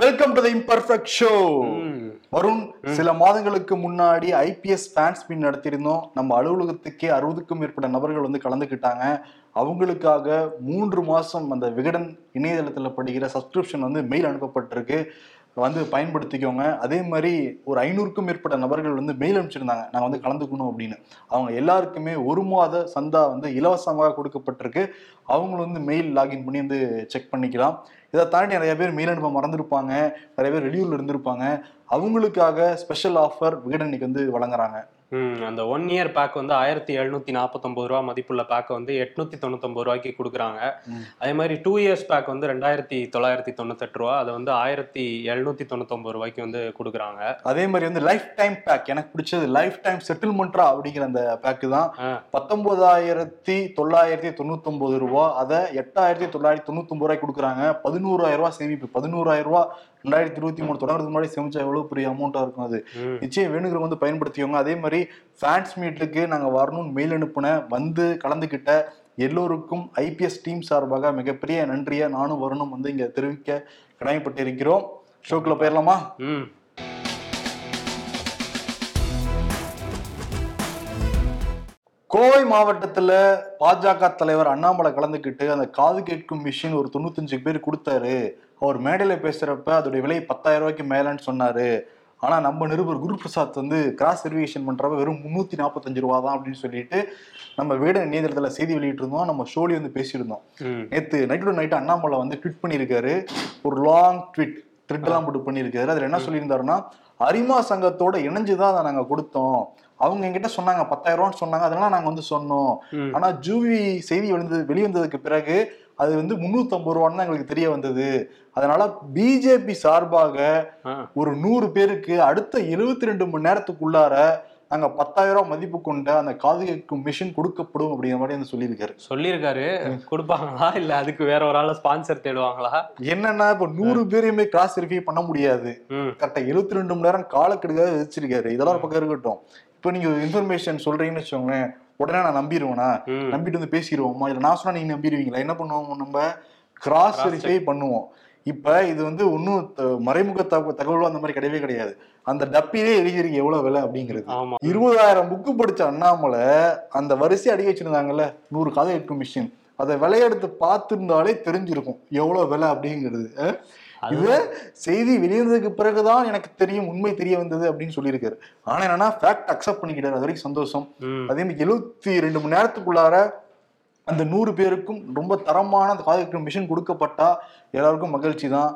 Welcome to the imperfect show Varun சில மாதங்களுக்கு முன்னாடி ஐபிஎஸ் ஃபேன்ஸ் மீட் நடத்தியிருந்தோம். நம்ம அலுவலகத்துக்கே அறுபதுக்கும் மேற்பட்ட நபர்கள் வந்து கலந்துக்கிட்டாங்க. அவங்களுக்காக மூன்று மாசம் அந்த விகடன் இணையதளத்தில் படிக்கிற சப்ஸ்கிரிப்ஷன் வந்து மெயில் அனுப்பப்பட்டிருக்கு. வந்து பயன்படுத்திக்கோங்க. அதே மாதிரி ஒரு ஐநூறுக்கும் மேற்பட்ட நபர்கள் வந்து மெயில் அனுப்பிச்சிருந்தாங்க. நாங்கள் வந்து கலந்துக்கணும் அப்படின்னு. அவங்க எல்லாருக்குமே ஒரு மாத சந்தா வந்து இலவசமாக கொடுக்கப்பட்டிருக்கு. அவங்களும் வந்து மெயில் லாகின் பண்ணி வந்து செக் பண்ணிக்கலாம். இதை தாண்டி நிறைய பேர் மெயில் மறந்துருப்பாங்க. நிறைய பேர் வெளியூர்ல இருந்திருப்பாங்க. அவங்களுக்காக ஸ்பெஷல் ஆஃபர் விகடன் இன்னைக்கு வந்து வழங்குறாங்க. அந்த ஒன் இயர் பேக் வந்து ஆயிரத்தி எழுநூத்தி நாற்பத்தொம்பது ரூபா மதிப்புள்ள பேக் வந்து எட்நூத்தி தொண்ணூத்தொம்பது ரூபாய்க்கு கொடுக்குறாங்க. அதே மாதிரி டூ இயர்ஸ் பேக் வந்து ரெண்டாயிரத்தி தொள்ளாயிரத்தி தொண்ணூத்தெட்டு ரூபா அதை வந்து ஆயிரத்தி எழுநூத்தி தொண்ணூத்தொம்பது ரூபாய்க்கு வந்து கொடுக்குறாங்க. அதே மாதிரி வந்து லைஃப் டைம் பேக் எனக்கு பிடிச்சது லைஃப் டைம் செட்டில்மெண்ட்ரா அப்படிங்கிற அந்த பேக்கு தான். பத்தொன்பதாயிரத்தி தொள்ளாயிரத்தி தொண்ணூத்தொன்பது ரூபா அதை எட்டாயிரத்தி தொள்ளாயிரத்தி தொண்ணூத்தொன்பது ரூபாய் கொடுக்குறாங்க. பதினோராயிரம் ரூபாய் சேமிப்பு பதினோராயிரம் ரூபாய் ரெண்டாயிரத்தி இருபத்தி மூணு தொடங்குறதுக்கு முன்னாடி சேமிச்சா எவ்வளவு பெரிய அமௌண்ட்டா இருக்கும் அது. நிச்சயம் வேணுங்கிறவங்க வந்து பயன்படுத்திக்கோங்க. அதே மாதிரி ஃபேன்ஸ் மீட்டுக்கு நாங்க வரணும்னு மெயில் அனுப்புன வந்து கலந்துக்கிட்ட எல்லோருக்கும் ஐபிஎஸ் டீம் சார்பாக மிகப்பெரிய நன்றியை நானும் வரணும் வந்து இங்க தெரிவிக்க கடமைப்பட்டிருக்கிறோம். ஷோக்குள்ள போயிடலாமா கோவை மாவட்டத்துல பாஜக தலைவர் அண்ணாமலை கலந்துக்கிட்டு அந்த காது கேட்கும் மிஷின் ஒரு தொண்ணூத்தஞ்சு பேர் கொடுத்தாரு. அவர் மேடையில பேசுறப்ப அதோட விலை பத்தாயிரம் ரூபாய்க்கு மேலன்னு சொன்னாரு. ஆனா நம்ம நிருபர் குரு பிரசாத் வந்து கிராஸ் வெரிஃபிகேஷன் பண்றப்ப வெறும் முன்னூத்தி நாற்பத்தஞ்சு ரூபா தான் அப்படின்னு சொல்லிட்டு நம்ம வீட இணையதளத்துல செய்தி வெளியிட்டு இருந்தோம் நம்ம ஷோலி வந்து பேசியிருந்தோம். ம். நேத்து நைட்டோட நைட்டு அண்ணாமலை வந்து ட்வீட் பண்ணியிருக்காரு. ஒரு லாங் ட்வீட் த்ரெட்லாம் போட்டு பண்ணியிருக்காரு. அதுல என்ன சொல்லியிருந்தாருன்னா அரிமா சங்கத்தோட இணைஞ்சுதான் அதை நாங்க கொடுத்தோம். அவங்க எங்கிட்ட சொன்னாங்க பத்தாயிரம் ரூபான்னு சொன்னாங்க. அதெல்லாம் நாங்க வந்து சொன்னோம். ம். ஆனா ஜூவி செய்தி வந்து வெளிவந்ததுக்கு பிறகு அது வந்து ஐம்பது ரூபான்னு தான் எங்களுக்கு தெரிய வந்தது. அதனால பிஜேபி சார்பாக. ஒரு நூறு பேருக்கு அடுத்த எழுபத்தி ரெண்டு மணி நேரத்துக்குள்ளார நாங்க பத்தாயிரம் ரூபாய் மதிப்பு கொண்ட அந்த காது கேட்கும் மிஷின் கொடுக்கப்படும் அப்படிங்கிற மாதிரி வந்து சொல்லியிருக்காரு. சொல்லியிருக்காரு. கொடுப்பாங்களா? இல்ல அதுக்கு வேற ஒரு ஆள ஸ்பான்சர் தேடுவாங்களா? என்னன்னா இப்ப நூறு பேரையுமே கிராஸ் வெரிஃபை பண்ண முடியாது. கரெக்டா எழுபத்தி ரெண்டு மணி நேரம் காலக்கெடுக்காக வச்சிருக்காரு. இதெல்லாம் பக்கம் இருக்கட்டும். இப்போ நீங்க இன்ஃபர்மேஷன் சொல்றீங்கன்னு வச்சுக்கோங்களேன். உடனே நான் நம்பிடுவேனா நம்பிட்டு வந்து பேசிடுவோமா இல்ல நான் சொன்னா நீங்க நம்பிடுவீங்களா என்ன பண்ணுவோம் நம்ம? கிராஸ் வெரிஃபை பண்ணுவோம். இப்ப இது வந்து ஒன்றும் மறைமுக தக- தகவலும் அந்த மாதிரி கிடையவே கிடையாது. அந்த டப்பிலே எழுதியிருக்கு எவ்வளவு விலை அப்படிங்கிறது. இருபதாயிரம் புக்கு படிச்ச அண்ணாமலை அந்த வரிசை அடி வச்சிருந்தாங்கல்ல? நூறு காதை எடுக்கும் மிஷின் அதை விலையெடுத்து பார்த்துருந்தாலே தெரிஞ்சிருக்கும் எவ்வளவு விலை அப்படிங்கிறது. இது செய்தி வெளிவந்ததுக்கு பிறகுதான் எனக்கு தெரியும் உண்மை தெரிய வந்தது அப்படின்னு சொல்லியிருக்காரு. ஆனா என்னன்னா ஃபேக்ட் அக்செப்ட் பண்ணிக்கிட்டாரு. அது வரைக்கும் சந்தோஷம். அதே மாதிரி எழுபத்தி ரெண்டு மணி நேரத்துக்குள்ளார அந்த நூறு பேருக்கும் ரொம்ப தரமான அந்த காது மிஷின் கொடுக்கப்பட்டா எல்லாருக்கும் மகிழ்ச்சி தான்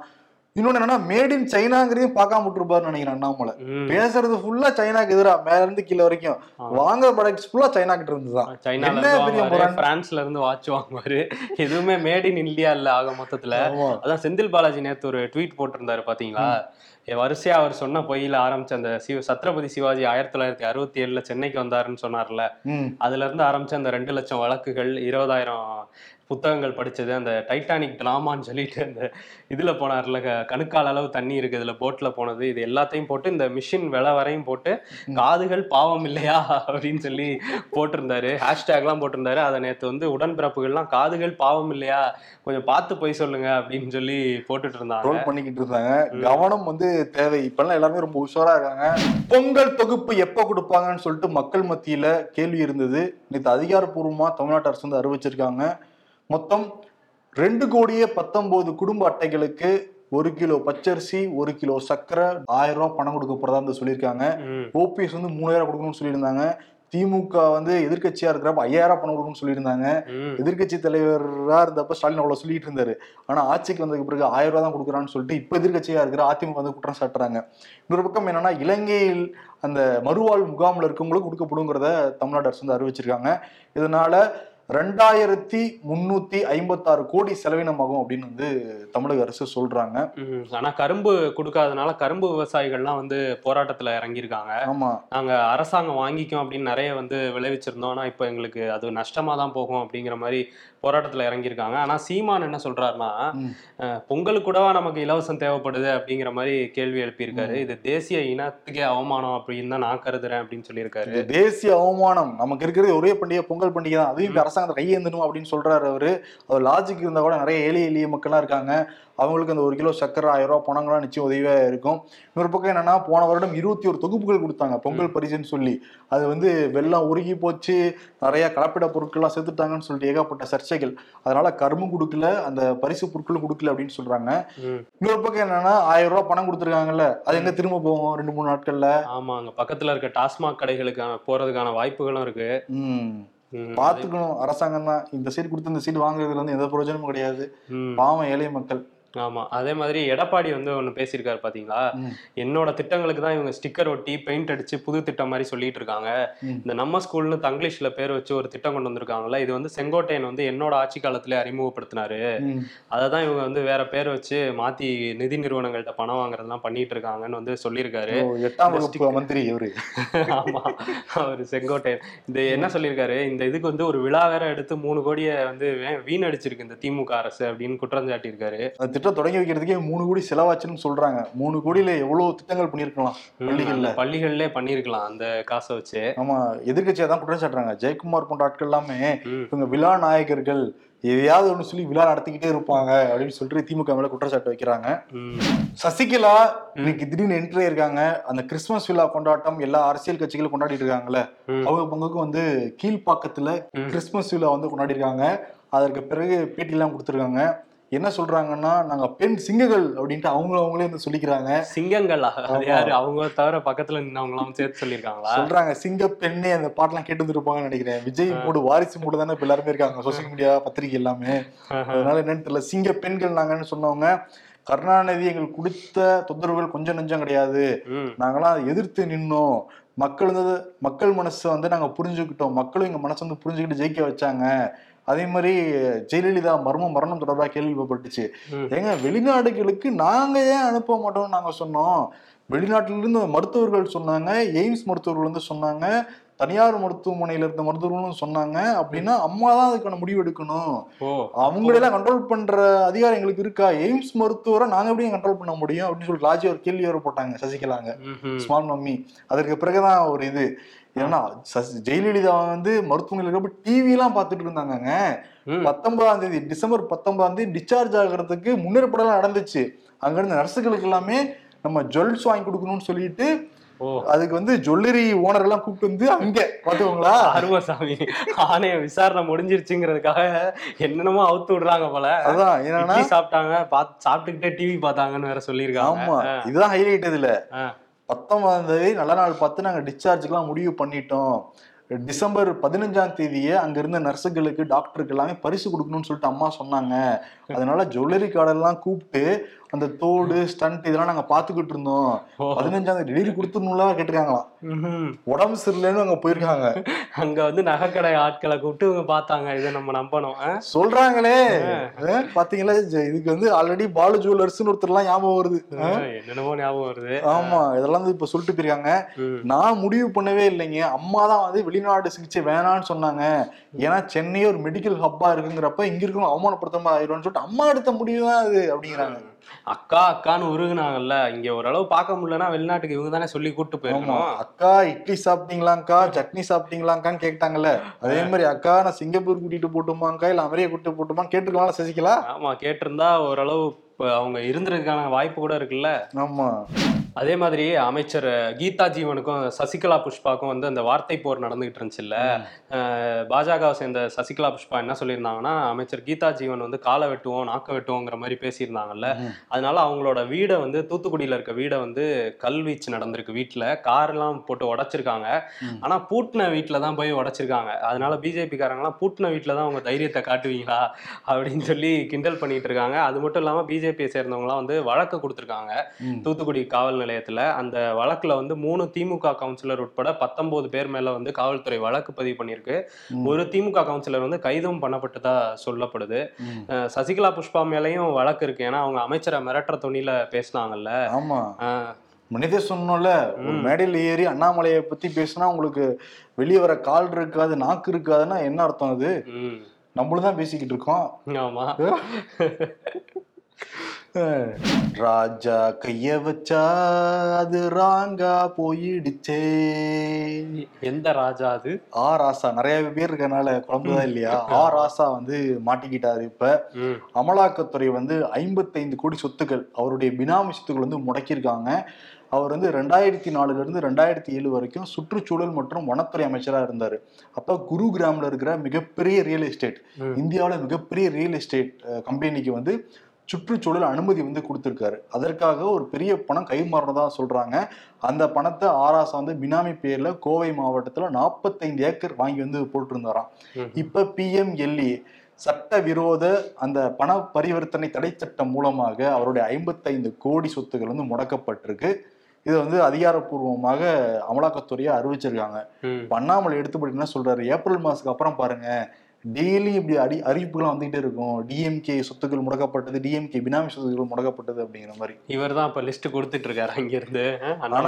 இன்னொன்னு என்னன்னா மேட் இன் சைனாங்கிறதையும் பார்க்காம விட்டுருப்பாருன்னு நினைக்கிறேன் அண்ணாமலை பேசுறது ஃபுல்லா சைனாக்கு எதிரா மேல இருந்து கீழே வரைக்கும். வாங்குற ப்ராடக்ட்ஸ் ஃபுல்லா சைனா கிட்ட இருந்து தான் சைனால என்ன பெரிய? பிரான்ஸ்ல இருந்து வாட்ச் வாங்குவாரு. எதுவுமே மேட் இன் இந்தியா இல்ல ஆக மொத்தத்துல. அதான் செந்தில் பாலாஜி நேத்து ஒரு ட்வீட் போட்டிருந்தாரு பாத்தீங்களா? வரிசையா அவர் சொன்ன பொய்யில ஆரம்பிச்ச அந்த சிவ சத்ரபதி சிவாஜி ஆயிரத்தி தொள்ளாயிரத்தி அறுபத்தி ஏழுல சென்னைக்கு வந்தாருன்னு சொன்னார்ல. அதுல இருந்து ஆரம்பிச்ச அந்த ரெண்டு லட்சம் வழக்குகள் இருபதாயிரம் புத்தகங்கள் படிச்சது அந்த டைட்டானிக் டிராமான்னு சொல்லிட்டு அந்த இதுல போனார்ல கணுக்கால் அளவு தண்ணி இருக்கு இதுல போட்ல போனது இது எல்லாத்தையும் போட்டு இந்த மிஷின் விலை வரையும் போட்டு காதுகள் பாவம் இல்லையா? அப்படின்னு சொல்லி போட்டிருந்தாரு. ஹேஷ்டேக்லாம் போட்டிருந்தாரு. அதை நேத்து வந்து உடன்பிறப்புகள்லாம் காதுகள் பாவம் இல்லையா? கொஞ்சம் பார்த்து போய் சொல்லுங்க அப்படின்னு சொல்லி போட்டுட்டு இருந்தாங்க. பண்ணிக்கிட்டு இருந்தாங்க. கவனம் வந்து தேவை. இப்பெல்லாம் எல்லாருமே ரொம்ப உஷாரா இருக்காங்க. பொங்கல் தொகுப்பு எப்ப கொடுப்பாங்கன்னு சொல்லிட்டு மக்கள் மத்தியில கேள்வி இருந்தது. நேற்று அதிகாரப்பூர்வமா தமிழ்நாட்டு அரசு வந்து அறிவிச்சிருக்காங்க. மொத்தம் ரெண்டு கோடியே பத்தொன்பது குடும்ப அட்டைகளுக்கு ஒரு கிலோ பச்சரிசி ஒரு கிலோ சர்க்கரை ஆயிரம் ரூபாய் பணம் கொடுக்க போறதா வந்து சொல்லியிருக்காங்க. ஓபிஎஸ் வந்து மூணாயிரம் கொடுக்கணும்னு சொல்லியிருந்தாங்க. திமுக வந்து எதிர்க்கட்சியா இருக்கிறப்ப ஐயாயிரம் பணம் கொடுக்கணும்னு சொல்லியிருந்தாங்க. ம், எதிர்க்கட்சி தலைவரா இருந்தப்ப ஸ்டாலின் அவ்வளவு சொல்லிட்டு இருந்தாரு. ஆனா ஆட்சிக்கு வந்ததுக்கு பிறகு ஆயிரம் ரூபாய் தான் கொடுக்குறான்னு சொல்லிட்டு இப்ப எதிர்க்கட்சியா இருக்கிற அதிமுக வந்து குற்றம் சாட்டுறாங்க. இன்னொரு பக்கம் என்னன்னா இலங்கையில் அந்த மறுவாழ் முகாம்ல இருக்கவங்களுக்கு கொடுக்கப்படுங்கிறத தமிழ்நாடு அரசு வந்து அறிவிச்சிருக்காங்க. இதனால ரெண்டாயிரத்தி முன்னூத்தி ஐம்பத்தாறு கோடி செலவினமாகும் அப்படின்னு வந்து தமிழக அரசு சொல்றாங்க. ஆனா கரும்பு கொடுக்காதனால கரும்பு விவசாயிகள்லாம் வந்து போராட்டத்துல இறங்கியிருக்காங்க. ஆமா. நாங்க அரசாங்கம் வாங்கிக்கும் அப்படின்னு நிறைய வந்து விளைவிச்சிருந்தோம். ஆனா இப்போ எங்களுக்கு அது நஷ்டமா தான் போகும் அப்படிங்கிற மாதிரி போராட்டத்துல இறங்கியிருக்காங்க. ஆனா சீமான் என்ன சொல்றாருன்னா பொங்கலுக்கு கூடவா நமக்கு இலவசம் தேவைப்படுது அப்படிங்கிற மாதிரி கேள்வி எழுப்பியிருக்காரு. இது தேசிய இனத்துக்கே அவமானம் அப்படின்னு தான் நான் கருதுறேன் அப்படின்னு சொல்லியிருக்காரு. தேசிய அவமானம். நமக்கு இருக்கிறது ஒரே பண்டிகை பொங்கல் பண்டிகை தான் அரசாங்கம் அரசாங்கத்தை கையேந்தணும் அப்படின்னு சொல்றாரு அவரு. அது லாஜிக் இருந்தா கூட நிறைய எளிய எளிய மக்கள்லாம் இருக்காங்க. அவங்களுக்கு அந்த ஒரு கிலோ சக்கரை ஆயிரம் ரூபாய் பணங்கள்லாம் நிச்சயம் உதவியா இருக்கும். இன்னொரு பக்கம் என்னன்னா போன வருடம் இருபத்தி ஒரு தொகுப்புகள் கொடுத்தாங்க பொங்கல் பரிசுன்னு சொல்லி. அது வந்து வெள்ளம் உருகி போச்சு நிறைய கலப்பிட பொருட்கள்லாம் சேர்த்துட்டாங்கன்னு சொல்லிட்டு ஏகப்பட்ட சர்ச்சைகள். அதனால கரும்பு கொடுக்கல அந்த பரிசு பொருட்களும் கொடுக்கல அப்படின்னு சொல்றாங்க. இன்னொரு பக்கம் என்னன்னா ஆயிரம் ரூபாய் பணம் கொடுத்துருக்காங்கல்ல அது எங்க திரும்ப போகும் ரெண்டு மூணு நாட்கள்ல? ஆமா அங்க பக்கத்துல இருக்க டாஸ்மாக் கடைகளுக்கான போறதுக்கான வாய்ப்புகளும் இருக்கு. பாத்துக்கணும் அரசாங்கம் தான். இந்த சைடு கொடுத்து இந்த சைடு வாங்குறதுல வந்து எந்த பிரயோஜனமும் கிடையாது. பாவம் ஏழை மக்கள். ஆமா. அதே மாதிரி எடப்பாடி வந்து ஒண்ணு பேசியிருக்காரு பாத்தீங்களா. என்னோட திட்டங்களுக்கு தான் இவங்க ஸ்டிக்கர் ஒட்டி பெயிண்ட் அடிச்சு புது திட்டம் மாதிரி சொல்லிட்டு இருக்காங்க. இந்த நம்ம ஸ்கூல்னு தங்கிலீஷ்ல பேர் வச்சு ஒரு திட்டம் கொண்டு வந்திருக்காங்கல்ல இது வந்து செங்கோட்டையன் வந்து என்னோட ஆட்சி காலத்திலே அறிமுகப்படுத்தினாரு. அதை தான் இவங்க வந்து வேற பேர் வச்சு மாத்தி நிதி நிறுவனங்கள்ட்ட பணம் வாங்குறதெல்லாம் பண்ணிட்டு இருக்காங்கன்னு வந்து சொல்லியிருக்காரு. எட்டாம் வகுப்பு மந்திரி இவரு. ஆமா. அவர் செங்கோட்டையன். இந்த என்ன சொல்லியிருக்காரு? இந்த இதுக்கு வந்து ஒரு விழா வேற எடுத்து மூணு கோடியை வந்து வீணடிச்சிருக்கு இந்த திமுக அரசு அப்படின்னு குற்றம் சாட்டியிருக்காரு. திட்டம் தொடங்கி வைக்கிறதுக்கே மூணு கோடி செலவாச்சுன்னு சொல்றாங்க. மூணு கோடியில எவ்வளவு திட்டங்கள் பண்ணிருக்கலாம் பள்ளிகள்ல? பள்ளிகள்லே பண்ணியிருக்கலாம் அந்த காசை வச்சு. ஆமா எதிர்கட்சியா தான் குற்றம் சாட்டுறாங்க. ஜெயக்குமார் போன்ற ஆட்கள் எல்லாமே இவங்க விழா நாயகர்கள் எதையாவது ஒண்ணு சொல்லி விழா நடத்திக்கிட்டே இருப்பாங்க அப்படின்னு சொல்லிட்டு திமுக மேல குற்றச்சாட்டு வைக்கிறாங்க. சசிகலா இன்னைக்கு திடீர்னு என்ட்ரி ஆயிருக்காங்க. அந்த கிறிஸ்துமஸ் விழா கொண்டாட்டம் எல்லா அரசியல் கட்சிகளும் கொண்டாடிட்டு இருக்காங்கல்ல. அவங்க பங்குக்கு வந்து கீழ்ப்பாக்கத்துல. கிறிஸ்துமஸ் விழா வந்து கொண்டாடி இருக்காங்க அதற்கு பிறகு பேட்டிலாம் கொடுத்துருக்காங்க. என்ன சொல்றாங்கன்னா நாங்க பெண் சிங்கங்கள் அப்படின்ட்டு அவங்க அவங்களே வந்து சொல்லிக்கிறாங்க. சிங்கங்களா. யாரு? அவங்க தவிர பக்கத்துல நின்னவங்களாம் சேர்த்து சொல்லியிருக்காங்களா? சொல்றாங்க சிங்க பெண்ணே அந்த பாட்டெல்லாம் கேட்டு வந்துருப்பாங்கன்னு நினைக்கிறேன். விஜய் மூடு வாரிசு மூடு தானே இப்ப எல்லாருமே இருக்காங்க சோசியல் மீடியா பத்திரிகை எல்லாமே. அதனால என்னன்னு தெரியல சிங்க பெண்கள் நாங்கன்னு சொன்னவங்க கருணாநிதி எங்களுக்கு கொடுத்த தொந்தரவுகள் கொஞ்சம் நெஞ்சம் கிடையாது. நாங்களாம் அதை எதிர்த்து நின்னோம். மக்கள் வந்து மக்கள் மனசை வந்து நாங்க புரிஞ்சுக்கிட்டோம். மக்களும் எங்க மனசை வந்து புரிஞ்சுக்கிட்டு ஜெயிக்க வச்சாங்க. அதே மாதிரி ஜெயலலிதா மர்ம மரணம் தொடர்பாக கேள்விப்பட்டுச்சு. ஏங்க வெளிநாடுகளுக்கு நாங்க ஏன் அனுப்ப மாட்டோம்னு நாங்க சொன்னோம். வெளிநாட்டில இருந்து மருத்துவர்கள் சொன்னாங்க எய்ம்ஸ் மருத்துவர்கள் வந்து சொன்னாங்க தனியார் மருத்துவமனையில இருந்த மருத்துவர்களும் சொன்னாங்க. அப்படின்னா அம்மா தான் அதுக்கான முடிவு எடுக்கணும். அவங்களெல்லாம் கண்ட்ரோல் பண்ற அதிகாரம் எங்களுக்கு இருக்கா? எய்ம்ஸ் மருத்துவரை நாங்க எப்படி கண்ட்ரோல் பண்ண முடியும்? அப்படின்னு சொல்லி ராஜி ஒரு கேள்வி வர போட்டாங்க சசிகலாங்க. Small mummy. அதற்கு பிறகுதான் ஒரு இது. ஏன்னா ஜெயலலிதா வந்து மருத்துவமனையில் இருக்கப்ப டிவி எல்லாம் பார்த்துட்டு இருந்தாங்கங்க. ம். பத்தொன்பதாம் தேதி டிசம்பர் பத்தொன்பதாம் தேதி டிஸ்சார்ஜ் ஆகிறதுக்கு முன்னேற்படலாம் நடந்துச்சு. அங்க இருந்த நர்ஸுகளுக்கு எல்லாமே நம்ம ஜுவல்ஸ் வாங்கி கொடுக்கணும்னு சொல்லிட்டு ஓ. அதுக்கு வந்து ஜுவல்லரி ஓனர் எல்லாம் கூப்பிட்டு வந்து அங்க பாத்துக்கோங்களா? அருமசாமி ஆணைய விசாரணை முடிஞ்சிருச்சுங்கிறதுக்காக என்னென்னமோ அவுத்து விடுறாங்க போல. அதான் என்னன்னா சாப்பிட்டாங்க சாப்பிட்டுக்கிட்டே டிவி பார்த்தாங்கன்னு வேற சொல்லியிருக்காங்க. ஆமா இதுதான் ஹைலைட் இதுல. பத்தொன்பதாம் தேதி நல்ல நாள் பார்த்து நாங்கள் டிஸ்சார்ஜுக்கெல்லாம் முடிவு பண்ணிட்டோம். டிசம்பர் பதினஞ்சாம் தேதியே அங்க இருந்த நர்ஸுகளுக்கு டாக்டருக்கு எல்லாமே பரிசு கொடுக்கணும்னு சொல்லிட்டு அம்மா சொன்னாங்க. அதனால ஜுவல்லரி கார்டெல்லாம் கூப்பிட்டு அந்த தோடு ஸ்டண்ட் இதெல்லாம் நாங்க பாத்துக்கிட்டு இருந்தோம். பதினஞ்சாம் தேதி டெலிவரி கொடுத்துடணும்ல கேட்டிருக்காங்களாம். உடம்பு சரியில்லைன்னு அங்க போயிருக்காங்க. அங்க வந்து நகைக்கடை ஆட்களை கூப்பிட்டு இவங்க பார்த்தாங்க. இதை நம்ம நம்பணும்? சொல்றாங்களே. பாத்தீங்களா? இதுக்கு வந்து ஆல்ரெடி பாலு ஜுவல்லர்ஸ்னு ஒருத்தர் எல்லாம் ஞாபகம் வருது. என்னென்னமோ ஞாபகம் வருது. ஆமா இதெல்லாம் வந்து இப்ப சொல்லிட்டு போயிருக்காங்க. நான் முடிவு பண்ணவே இல்லைங்க. அம்மா தான் வந்து வெளிநாடு சிகிச்சை வேணாம்னு சொன்னாங்க. ஏன்னா சென்னை ஒரு மெடிக்கல் ஹப்பா இருக்குங்கிறப்ப இங்க இருக்கணும் அவமானப்படுத்த மாதிரி ஆயிடும்னு சொல்லிட்டு அம்மா எடுத்த முடிவு தான் அது அப்படிங்கிறாங்க. அக்கா அக்கான்னு உருகுனாங்கல்ல இங்க ஓரளவு பார்க்க முடியலன்னா வெளிநாட்டுக்கு இவங்க தானே சொல்லி கூட்டு ஆமா. போயிருக்கணும் அக்கா இட்லி சாப்பிட்டீங்களாங்க்கா சட்னி சாப்பிட்டீங்களாங்கான்னு கேட்டாங்கல்ல. அதே மாதிரி அக்கா நான் சிங்கப்பூர் கூட்டிட்டு போட்டுமாங்க்கா இல்ல அமெரிக்கா கூட்டிட்டு போட்டுமான்னு கேட்டுருக்கலாம்ல சசிகலா? ஆமா கேட்டிருந்தா ஓரளவு அவங்க இருந்திருக்கான வாய்ப்பு கூட இருக்குல்ல. ஆமா. அதே மாதிரி அமைச்சர் கீதா ஜீவனுக்கும் சசிகலா புஷ்பாக்கும் வந்து அந்த வார்த்தை போர் நடந்துகிட்டு இருந்துச்சுல்ல? பாஜகவை சேர்ந்த சசிகலா புஷ்பா என்ன சொல்லியிருந்தாங்கன்னா அமைச்சர் கீதா ஜீவன் வந்து காலை வெட்டுவோம் நாக்க வெட்டுவோங்கிற மாதிரி பேசியிருந்தாங்கல்ல. அதனால அவங்களோட வீடை வந்து தூத்துக்குடியில இருக்க வீடை வந்து கல்வீச்சு நடந்திருக்கு வீட்டுல கார் எல்லாம் போட்டு உடைச்சிருக்காங்க. ம். ஆனா பூட்டின வீட்டுல தான் போய் உடைச்சிருக்காங்க. அதனால பிஜேபி காரங்களாம் பூட்டின வீட்டுல தான் அவங்க தைரியத்தை காட்டுவீங்களா? அப்படின்னு சொல்லி கிண்டல் பண்ணிட்டு இருக்காங்க. அது மட்டும் இல்லாம பிஜேபியை சேர்ந்தவங்களாம் வந்து வழக்கு கொடுத்துருக்காங்க. தூத்துக்குடி காவல் நிலையத்துல அந்த வழக்குல வந்து மூணு திமுக கவுன்சிலர் உட்பட பத்தொன்பது பேர் மேல வந்து காவல்துறை வழக்கு பதிவு பண்ணியிருக்கு. ஒரு திமுக கவுன்சிலர் வந்து கைதும் பண்ணப்பட்டதா சொல்லப்படுது. சசிகலா புஷ்பா மேலயும் வழக்கு இருக்கு. ஏன்னா அவங்க அமைச்சரை மிரட்டுற துணியில பேசினாங்கல்ல. மனித சொன்னோம்ல ஒரு. மேடையில் ஏறி அண்ணாமலையை பத்தி பேசினா உங்களுக்கு வெளியே வர கால் இருக்காது நாக்கு இருக்காதுன்னா என்ன அர்த்தம் அது? நம்மளும் தான் பேசிக்கிட்டு இருக்கோம். ஆமா. ராஜா கைய வச்சா அது ராங்கா போயிடுச்சே. எந்த ராஜா அது? ஆ ராசா. நிறைய பேர் இருக்கனால குழம்புதான் இல்லையா? ஆ. ராசா வந்து மாட்டிக்கிட்டாரு இப்ப. அமலாக்கத்துறை வந்து ஐம்பத்தைந்து கோடி சொத்துக்கள் அவருடைய பினாமி சொத்துக்கள் வந்து முடக்கியிருக்காங்க. அவர் வந்து ரெண்டாயிரத்தி நாலுல இருந்து ரெண்டாயிரத்தி ஏழு வரைக்கும் சுற்றுச்சூழல் மற்றும் வனத்துறை அமைச்சரா இருந்தாரு. அப்ப குருகிராம்ல இருக்கிற மிகப்பெரிய ரியல் எஸ்டேட். இந்தியாவுல மிகப்பெரிய ரியல் எஸ்டேட் கம்பெனிக்கு வந்து சுற்றுச்சூழல் அனுமதி வந்து கொடுத்திருக்காரு. அதற்காக ஒரு பெரிய பணம் கைமாறினதா சொல்றாங்க. அந்த பணத்தை ஆராசா வந்து பினாமி பேர்ல கோவை மாவட்டத்துல நாற்பத்தைந்து ஏக்கர் வாங்கி வந்து போட்டிருந்தாராம். இப்ப பிஎம்எல்ஏ சட்டவிரோத அந்த பண பரிவர்த்தனை தடை சட்டம் மூலமாக அவருடைய ஐம்பத்தைந்து கோடி சொத்துக்கள் வந்து முடக்கப்பட்டிருக்கு. இது வந்து அதிகாரப்பூர்வமாக அமலாக்கத்துறையை அறிவிச்சிருக்காங்க. அண்ணாமலை எடுத்துப்பட்டு என்ன சொல்றாரு. ஏப்ரல் மாசத்துக்கு அப்புறம் பாருங்க. டெய்லி இப்படி அடி அறிவிப்புகள் வந்துகிட்டே இருக்கும். டிஎம்கே சொத்துக்கள் முடக்கப்பட்டது டிஎம்கே பினாமி சொத்துக்கள் முடக்கப்பட்டது அப்படிங்கிற மாதிரி. இவர் தான் இப்ப லிஸ்ட் கொடுத்துட்டு இருக்காரு அங்க இருந்து ஆனா,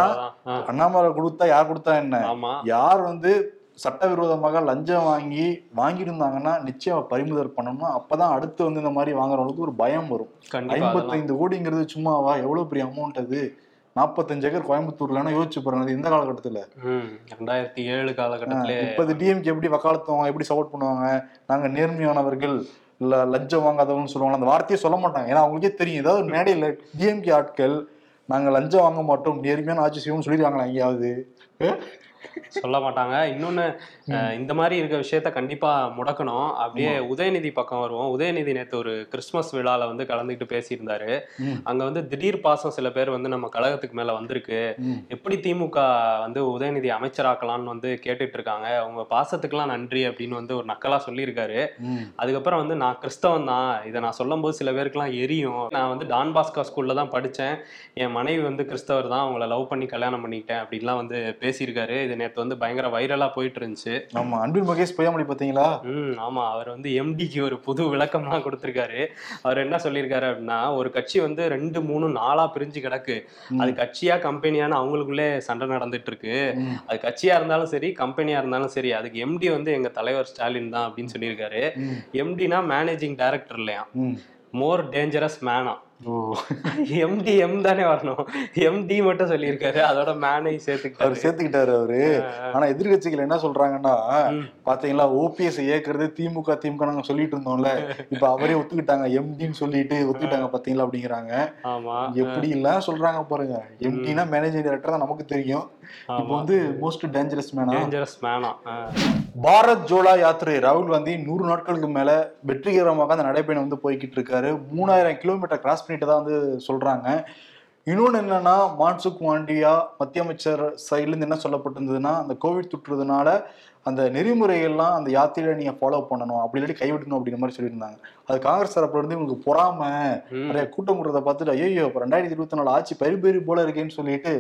ஆ, அண்ணாமலை கொடுத்தா யார் கொடுத்தா என்ன? யார் வந்து சட்டவிரோதமாக லஞ்சம் வாங்கி வாங்கியிருந்தாங்கன்னா நிச்சயம் பறிமுதல் பண்ணணும் அப்பதான் அடுத்து வந்து இந்த மாதிரி வாங்குறவங்களுக்கு ஒரு பயம் வரும். அதெல்லாம். ஐம்பத்தைந்து கோடிங்கிறது சும்மாவா? எவ்வளவு பெரிய அமௌண்ட் அது? நாற்பத்தஞ்சு ஏக்கர் கோயம்புத்தூர்லன்னா யோசிச்சு பாருங்க இந்த காலகட்டத்துல? ரெண்டாயிரத்தி ஏழு காலகட்டத்திலே முப்பது டிஎம்கே எப்படி வக்காலத்துவாங்க எப்படி சப்போர்ட் பண்ணுவாங்க? நாங்க நேர்மையானவர்கள் இல்ல லஞ்சம் வாங்காதவங்கன்னு சொல்லுவாங்க அந்த வார்த்தையே சொல்ல மாட்டாங்க. ஏன்னா அவங்களுக்கே தெரியும் ஏதாவது மேடையில டிஎம்கே ஆட்கள் நாங்க லஞ்சம் வாங்க மாட்டோம் நேர்மையான ஆட்சி செய்வோம்னு சொல்லிருக்காங்களா எங்கேயாவது? சொல்ல மாட்டாங்க இன்னொன்னு இந்த மாதிரி இருக்க விஷயத்த கண்டிப்பா முடக்கணும். அப்படியே உதயநிதி பக்கம் வருவோம். உதயநிதி நேத்து ஒரு கிறிஸ்மஸ் விழால வந்து கலந்துக்கிட்டு பேசியிருந்தாரு. அங்க வந்து திடீர் பாசம் சில பேர் வந்து நம்ம கழகத்துக்கு மேல வந்திருக்கு. எப்படி திமுக வந்து உதயநிதி அமைச்சராக்கலாம்னு வந்து கேட்டுட்டு இருக்காங்க அவங்க பாசத்துக்கெல்லாம் நன்றி அப்படின்னு வந்து ஒரு நக்கலா சொல்லியிருக்காரு. அதுக்கப்புறம் வந்து நான் கிறிஸ்தவன் தான். இதை நான் சொல்லும்போது சில பேருக்குலாம் எரியும். நான் வந்து டான் பாஸ்கா ஸ்கூல்ல தான் படித்தேன் என் மனைவி வந்து கிறிஸ்தவர் தான். அவங்கள லவ் பண்ணி கல்யாணம் பண்ணிக்கிட்டேன் அப்படின்லாம் வந்து பேசியிருக்காரு. இது நேற்று வந்து பயங்கர வைரலாக போயிட்டு இருந்துச்சு ஆமா அன்பில் மகேஷ் பொய்யாமொழி பாத்தீங்களா ம் ஆமா அவர் வந்து எம்டிக்கு ஒரு புது விளக்கம்லாம் கொடுத்துருக்காரு அவர் என்ன சொல்லியிருக்காரு அப்படின்னா ஒரு கட்சி வந்து ரெண்டு மூணு நாளா பிரிஞ்சு கிடக்கு. அது கட்சியா கம்பெனியான்னு அவங்களுக்குள்ளே சண்டை நடந்துட்டு இருக்கு. அது கட்சியா இருந்தாலும் சரி கம்பெனியா இருந்தாலும் சரி அதுக்கு எம்டி வந்து எங்க தலைவர் ஸ்டாலின் தான் அப்படின்னு சொல்லியிருக்காரு. எம்டினா மேனேஜிங் டைரக்டர் இல்லையா. மோர் டேஞ்சரஸ் மேனா ஓ எம்டி எம் தானே வரணும். எம்டி மட்டும் சொல்லியிருக்காரு. அதோட மேனை அவர் சேர்த்துக்கிட்டாரு. சேர்த்துக்கிட்டாரு அவரு. ஆனா எதிர்கட்சிகள் என்ன சொல்றாங்கன்னா. பாத்தீங்களா ஓபிஎஸ் ஏக்குறது திமுக திமுக நாங்க சொல்லிட்டு இருந்தோம்ல. இப்ப அவரே ஒத்துக்கிட்டாங்க. எம்டின்னு சொல்லிட்டு ஒத்துக்கிட்டாங்க பாத்தீங்களா அப்படிங்கிறாங்க. எப்படி எல்லாம் சொல்றாங்க பாருங்க. எம்டினா மேனேஜிங் டைரக்டர் தான் நமக்கு தெரியும். இப்போ வந்து மோஸ்ட் டேஞ்சரஸ் மேனா டேஞ்சரஸ் மேனா பாரத் ஜோடா யாத்திரை. ராகுல் காந்தி நூறு நாட்களுக்கு மேல வெற்றிகரமாக அந்த நடைப்பயணம் வந்து போய்கிட்டு இருக்காரு. மூணாயிரம் கிலோமீட்டர் கிராஸ் பண்ணிட்டு தான் வந்து சொல்றாங்க. இன்னொன்று என்னன்னா மான்சுக் மாண்டியா மத்திய அமைச்சர் சைட்ல இருந்து என்ன சொல்லப்பட்டிருந்ததுன்னா அந்த கோவிட் தொற்றுறதுனால அந்த நெறிமுறைகள்லாம் அந்த யாத்திரையில நீங்க ஃபாலோ பண்ணணும் அப்படி இல்லாட்டி கைவிடணும் அப்படிங்கிற மாதிரி சொல்லியிருந்தாங்க. அது காங்கிரஸ் தரப்புல இருந்து இவங்களுக்கு பொறாம நிறைய கூட்டம் கூடுறத பார்த்துட்டு ஐயோ இப்போ ரெண்டாயிரத்தி இருபத்தி நாலு ஆட்சி பரிபேறி போல இருக்கேன்னு சொல்லிட்டு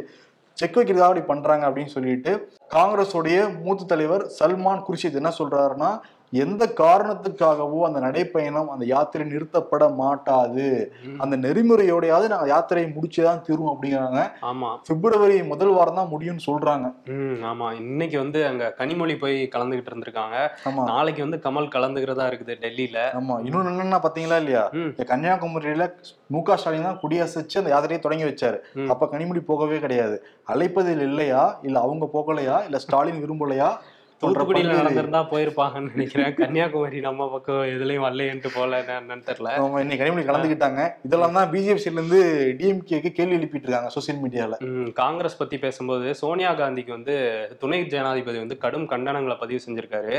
செக் வைக்கிறதா அப்படி பண்றாங்க அப்படின்னு சொல்லிட்டு காங்கிரஸுடைய மூத்த தலைவர் சல்மான் குர்ஷித் என்ன சொல்றாருன்னா எந்த காரணத்துக்காகவோ அந்த நடைப்பயணம் அந்த யாத்திரை நிறுத்தப்பட மாட்டாது. அந்த நெறிமுறையோடையாவது நாங்க யாத்திரையை முடிச்சுதான் தீருவோம் அப்படிங்கிறாங்க. ஆமா. பிப்ரவரி முதல் வாரம் தான் முடியும்னு சொல்றாங்க. ஆமா. இன்னைக்கு வந்து அங்க கனிமொழி போய் கலந்துகிட்டு இருந்திருக்காங்க. நாளைக்கு வந்து கமல் கலந்துக்கிறதா இருக்குது டெல்லியில. ஆமா. இன்னொன்னு என்னன்னா பாத்தீங்களா இல்லையா? கன்னியாகுமரியில மு க ஸ்டாலின் தான் குடியரசிச்சு அந்த யாத்திரையை தொடங்கி வச்சாரு. அப்ப கனிமொழி போகவே கிடையாது. அழைப்பதில் இல்லையா? இல்ல அவங்க போகலையா? இல்ல ஸ்டாலின் விரும்பலையா? தூத்துக்குடியில நடந்திருந்தா போயிருப்பாங்கன்னு நினைக்கிறேன். கன்னியாகுமரி நம்ம பக்கம் எதுலயும் வரலையேன்ட்டு போல என்னன்னு தெரியல. ஆமா, இன்னைக்கு கனிமொழி கலந்துக்கிட்டாங்க. இதெல்லாம் தான் பிஜேபி சைட்ல இருந்து டிஎம்கேக்கு கேள்வி எழுப்பிட்டு இருக்காங்க சோசியல் மீடியால காங்கிரஸ் பத்தி பேசும்போது சோனியா காந்திக்கு வந்து துணை ஜனாதிபதி வந்து கடும் கண்டனங்களை பதிவு செஞ்சிருக்காரு.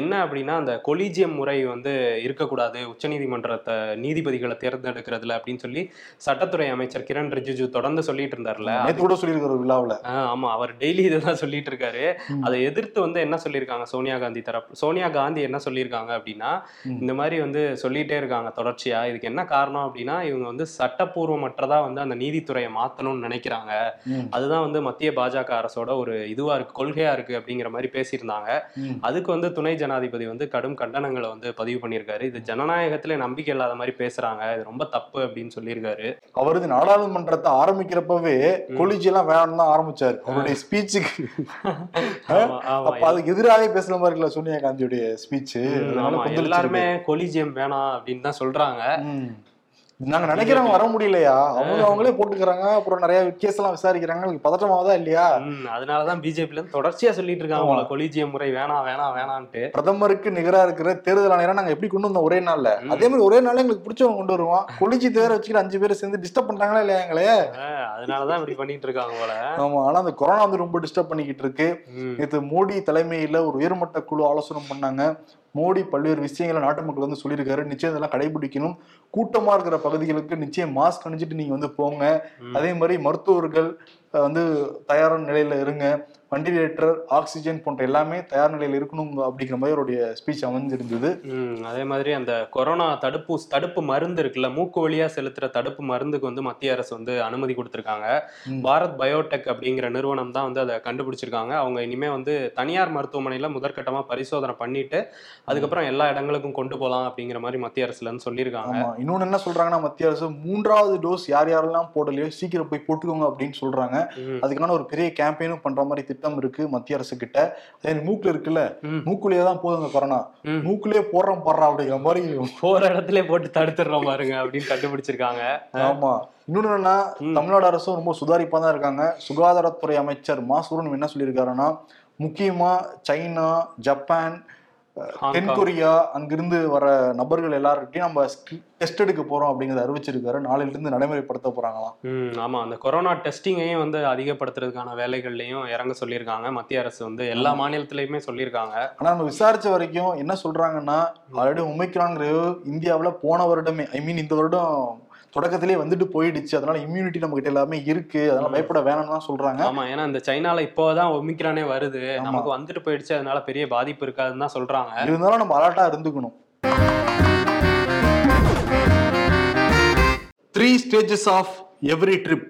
என்ன அப்படின்னா அந்த கொலீஜியம் முறை வந்து இருக்கக்கூடாது. உச்சநீதிமன்றத்தை நீதிபதிகளை தேர்ந்தெடுக்கிறதுல அப்படின்னு சொல்லி சட்டத்துறை அமைச்சர் கிரண் ரிஜிஜு தொடர்ந்து சொல்லிட்டு இருந்தார்ல கூட சொல்லியிருக்கிற ஒரு விழாவுல. ஆமா அவர் டெய்லி இதுதான் சொல்லிட்டு இருக்காரு. அதை எதிர்த்து வந்து என்ன சொல்லியிருக்காங்க சோனியா காந்தி தரப்பு சோனியா காந்தி என்ன சொல்லியிருக்காங்க அப்படின்னா. இந்த மாதிரி வந்து சொல்லிட்டே இருக்காங்க தொடர்ச்சியா. இதுக்கு என்ன காரணம் அப்படின்னா இவங்க வந்து சட்டப்பூர்வமற்றதா வந்து அந்த நீதித்துறையை மாத்தணும்னு நினைக்கிறாங்க. அதுதான் வந்து மத்திய பாஜக அரசோட ஒரு இதுவா இருக்கு கொள்கையா இருக்கு அப்படிங்கிற மாதிரி பேசியிருந்தாங்க. அதுக்கு வந்து துணை ஜனாதிபதி வந்து கடும் கண்டனங்களை வந்து பதிவு பண்ணியிருக்காரு. இது ஜனநாயகத்துல நம்பிக்கை இல்லாத மாதிரி பேசுறாங்க. இது ரொம்ப தப்பு அப்படின்னு சொல்லியிருக்காரு. அவர் வந்து நாடாளுமன்றத்தை ஆரம்பிக்கிறப்பவே கொலிஜி எல்லாம் வேணும்னு தான் ஆரம்பிச்சாரு. அவருடைய ஸ்பீச்சுக்கு. அப்ப அதுக்கு எதிராகவே பேசுற மாதிரி இல்ல சோனியா காந்தியுடைய ஸ்பீச் எல்லாருமே கொலிஜியம் வேணாம் அப்படின்னு தான் சொல்றாங்க. நாங்க நினைக்கிறவங்க வர முடியலையா? அவங்க அவங்களே போட்டுக்கிறாங்க. அப்புறம் நிறைய கேஸ் எல்லாம் விசாரிக்கிறாங்க. உங்களுக்கு பதட்டமாவதா இல்லையா? அதனாலதான் பிஜேபில இருந்து தொடர்ச்சியா சொல்லிட்டு இருக்காங்க. போல கொலிஜியம் முறை வேணாம் வேணாம் வேணான்ட்டு. பிரதமருக்கு நிகரா இருக்கிற தேர்தல் ஆணையரை நாங்க எப்படி கொண்டு வந்தோம் ஒரே நாள்ல. அதே மாதிரி ஒரே நாள்ல எங்களுக்கு பிடிச்சவங்க கொண்டு வருவோம். கொலிஜி தேர வச்சுக்கிட்டு அஞ்சு பேர் சேர்ந்து டிஸ்டர்ப் பண்றாங்களா இல்லையா எங்களே? அதனாலதான் இப்படி பண்ணிட்டு இருக்காங்க போல. ஆமா ஆனா அந்த கொரோனா வந்து ரொம்ப டிஸ்டர்ப் பண்ணிக்கிட்டு இருக்கு. நேற்று மோடி தலைமையில ஒரு உயர்மட்ட குழு ஆலோசனை பண்ணாங்க. மோடி பல்வேறு விஷயங்களை நாட்டு மக்கள் வந்து சொல்லியிருக்காரு. நிச்சயம் இதெல்லாம் கடைபிடிக்கணும். கூட்டமா இருக்கிற பகுதிகளுக்கு நிச்சயம் மாஸ்க் அணிஞ்சிட்டு நீங்க வந்து போங்க. அதே மாதிரி மருத்துவர்கள் வந்து தயாரான நிலையில இருங்க. வெண்டிலேட்டர் ஆக்சிஜன் போன்ற எல்லாமே தயார் நிலையில இருக்கணும் அப்படிங்கிற மாதிரி அவருடைய ஸ்பீச் அமைஞ்சிருந்தது அதே மாதிரி அந்த கொரோனா தடுப்பு தடுப்பு மருந்து இருக்குல்ல மூக்கு வழியா செலுத்துற தடுப்பு மருந்துக்கு வந்து மத்திய அரசு வந்து அனுமதி கொடுத்திருக்காங்க. பாரத் பயோடெக் அப்படிங்கிற நிறுவனம் தான் வந்து அதை கண்டுபிடிச்சிருக்காங்க. அவங்க இனிமே வந்து தனியார் மருத்துவமனையில முதற்கட்டமா பரிசோதனை பண்ணிட்டு அதுக்கப்புறம் எல்லா இடங்களுக்கும் கொண்டு போகலாம் அப்படிங்கிற மாதிரி மத்திய அரசுல இருந்து சொல்லியிருக்காங்க இன்னொன்னு என்ன சொல்றாங்கன்னா மத்திய அரசு மூன்றாவது டோஸ் யார் யாரெல்லாம் போடலையோ சீக்கிரம் போய் போட்டுக்கோங்க அப்படின்னு சொல்றாங்க. அதுக்கான ஒரு பெரிய கேம்பெயினும் பண்ற மாதிரி திட்டம் இருக்கு மத்திய அரசு கிட்ட அதே மூக்குல இருக்குல்ல மூக்குலயே தான் போதுங்க கொரோனா. மூக்குலயே போடுறோம் போடுறா அப்படிங்கிற மாதிரி போற இடத்துல போட்டு தடுத்துடுறோம் பாருங்க அப்படின்னு கண்டுபிடிச்சிருக்காங்க. ஆமா. இன்னொன்னு என்னன்னா. தமிழ்நாடு அரசும் ரொம்ப சுதாரிப்பா தான் இருக்காங்க. சுகாதாரத்துறை அமைச்சர் மா சுரன் என்ன சொல்லியிருக்காருன்னா முக்கியமா சைனா ஜப்பான் அஹ், ஹாங்காங். தென் கொரியா அங்கிருந்து வர நபர்கள் எல்லார்கிட்டையும் நம்ம டெஸ்ட் எடுக்க போறோம் அப்படிங்கறத அறிவிச்சிருக்காரு. நாளையில இருந்து நடைமுறைப்படுத்த போறாங்களாம். ம் ஆமா. அந்த கொரோனா டெஸ்டிங்கையும் வந்து அதிகப்படுத்துறதுக்கான வேலைகள்லயும் இறங்க சொல்லியிருக்காங்க. மத்திய அரசு வந்து எல்லா மாநிலத்திலயுமே சொல்லியிருக்காங்க. ஆனா நம்ம விசாரிச்ச வரைக்கும் என்ன சொல்றாங்கன்னா ஆல்ரெடி ஒமைக்ரான்ங்கிற இந்தியாவுல போன வருடமே ஐ மீன் இந்த வருடம் தொடக்கத்திலே வந்துட்டு போயிடுச்சு. அதனால இம்யூனிட்டி நம்ம கிட்ட எல்லாமே இருக்கு. அதனால. பயப்பட வேணாம்னு தான் சொல்றாங்க. ஆமா. ஏன்னா இந்த சைனால இப்போதான் ஒமிக்ரானே வருது. நமக்கு வந்துட்டு போயிடுச்சு. அதனால பெரிய பாதிப்பு இருக்காதுன்னு தான் சொல்றாங்க. இருந்தாலும் நம்ம அலர்ட்டா இருந்துக்கணும். Three stages of every trip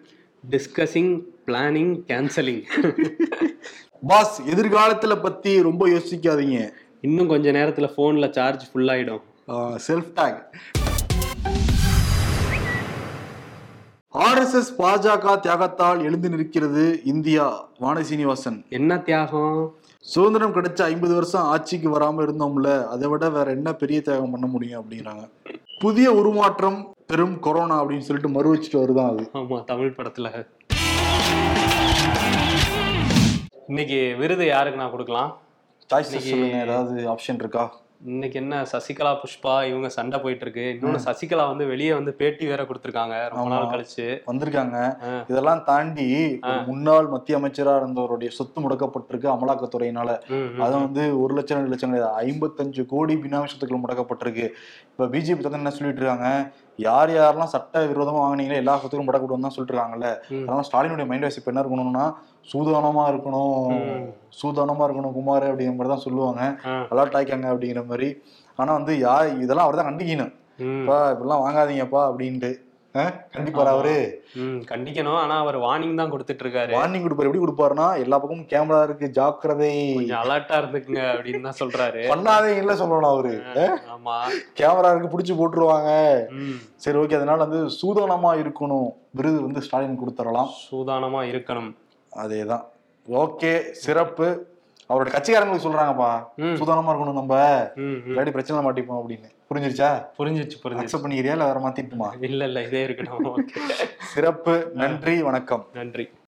discussing planning cancelling boss எதிர்காலத்துல பத்தி ரொம்ப யோசிக்காதீங்க. இன்னும் கொஞ்ச நேரத்துல போன்ல சார்ஜ் ஃபுல் ஆயிடும். செல்ஃப் டேக் ஆர்எஸ்எஸ் பாஜக தியாகத்தால் எழுந்து நிற்கிறது இந்தியா. வாணி சீனிவாசன். என்ன தியாகம்? சுதந்திரம் கிடைச்ச ஐம்பது வருஷம் ஆட்சிக்கு வராம இருந்தோம்ல அதை விட வேற என்ன பெரிய தியாகம் பண்ண முடியும் அப்படிங்கிறாங்க. புதிய உருமாற்றம் பெரும் கொரோனா அப்படின்னு சொல்லிட்டு மறு வச்சுட்டு வருதான் அது. ஆமா தமிழ் படத்துல. இன்னைக்கு விருது யாருக்கு நான் கொடுக்கலாம் சாய்ஸ் ஏதாவது ஆப்ஷன் இருக்கா? இன்னைக்கு என்ன சசிகலா புஷ்பா இவங்க சண்டை போயிட்டு இருக்கு இன்னொன்னு சசிகலா வந்து வெளியே வந்து பேட்டி வேற கொடுத்திருக்காங்க. ரொம்ப. நாள் கழிச்சு. வந்திருக்காங்க. இதெல்லாம் தாண்டி முன்னாள் மத்திய அமைச்சரா இருந்தவருடைய சொத்து முடக்கப்பட்டிருக்கு அமலாக்கத்துறையினால. அது வந்து ஒரு லட்சம் ரெண்டு லட்சம் கிடையாது. ஐம்பத்தஞ்சு கோடி பினாமி சொத்துக்கள் முடக்கப்பட்டிருக்கு. இப்ப பிஜேபி வந்து என்ன சொல்லிட்டு இருக்காங்க யார் யாரெல்லாம் சட்ட விரோதமா வாங்குனீங்களோ எல்லா சொத்துக்கும் முடக்கப்படும் தான் சொல்லிட்டு இருக்காங்கல்ல. அதனால ஸ்டாலினுடைய மைண்ட் வாய்ஸ் இப்ப என்ன இருக்கணும்னா சூதானமா இருக்கணும். சூதானமா இருக்கணும் குமார் அப்படிங்கிற மாதிரி தான் சொல்லுவாங்க. அலர்ட் ஆயிக்காங்க அப்படிங்கிற மாதிரி. ஆனா வந்து யார் இதெல்லாம் அவர் தான் கண்டிக்கணும். ம். அப்பா இப்படிலாம் வாங்காதீங்கப்பா அப்படின்ட்டு. கண்டிப்பாரா அவரு? கண்டிக்கணும். ஆனா அவர் வார்னிங் தான் கொடுத்துட்டு இருக்காரு வார்னிங் கொடுப்பாரு. எப்படி கொடுப்பாருன்னா எல்லா பக்கமும் கேமரா இருக்கு ஜாக்கிரதை. அலர்ட்டா இருந்துக்குங்க அப்படின்னு தான் சொல்றாரு. பண்ணாதீங்கல்ல சொல்லணும் அவரு. ஆமா. கேமரா இருக்கு பிடிச்சி போட்டுருவாங்க. சரி ஓகே அதனால வந்து சூதானமா இருக்கணும். விருது வந்து ஸ்டாலின் கொடுத்துடலாம் சூதானமா இருக்கணும். அதேதான். ஓகே சிறப்பு. அவரோட கட்சிக்காரங்களுக்கு சொல்றாங்கப்பா. சூதானமா இருக்கணும் நம்ம. இல்லாட்டி பிரச்சனை மாட்டிப்போம் அப்படின்னு. புரிஞ்சிருச்சா? புரிஞ்சிச்சு புரிஞ்சிச்சு அக்செப்ட் பண்ணிக்கிறியா இல்ல வேற மாத்திட்டுமா? இல்ல இல்ல இதே இருக்கட்டும். சிறப்பு. நன்றி வணக்கம். நன்றி.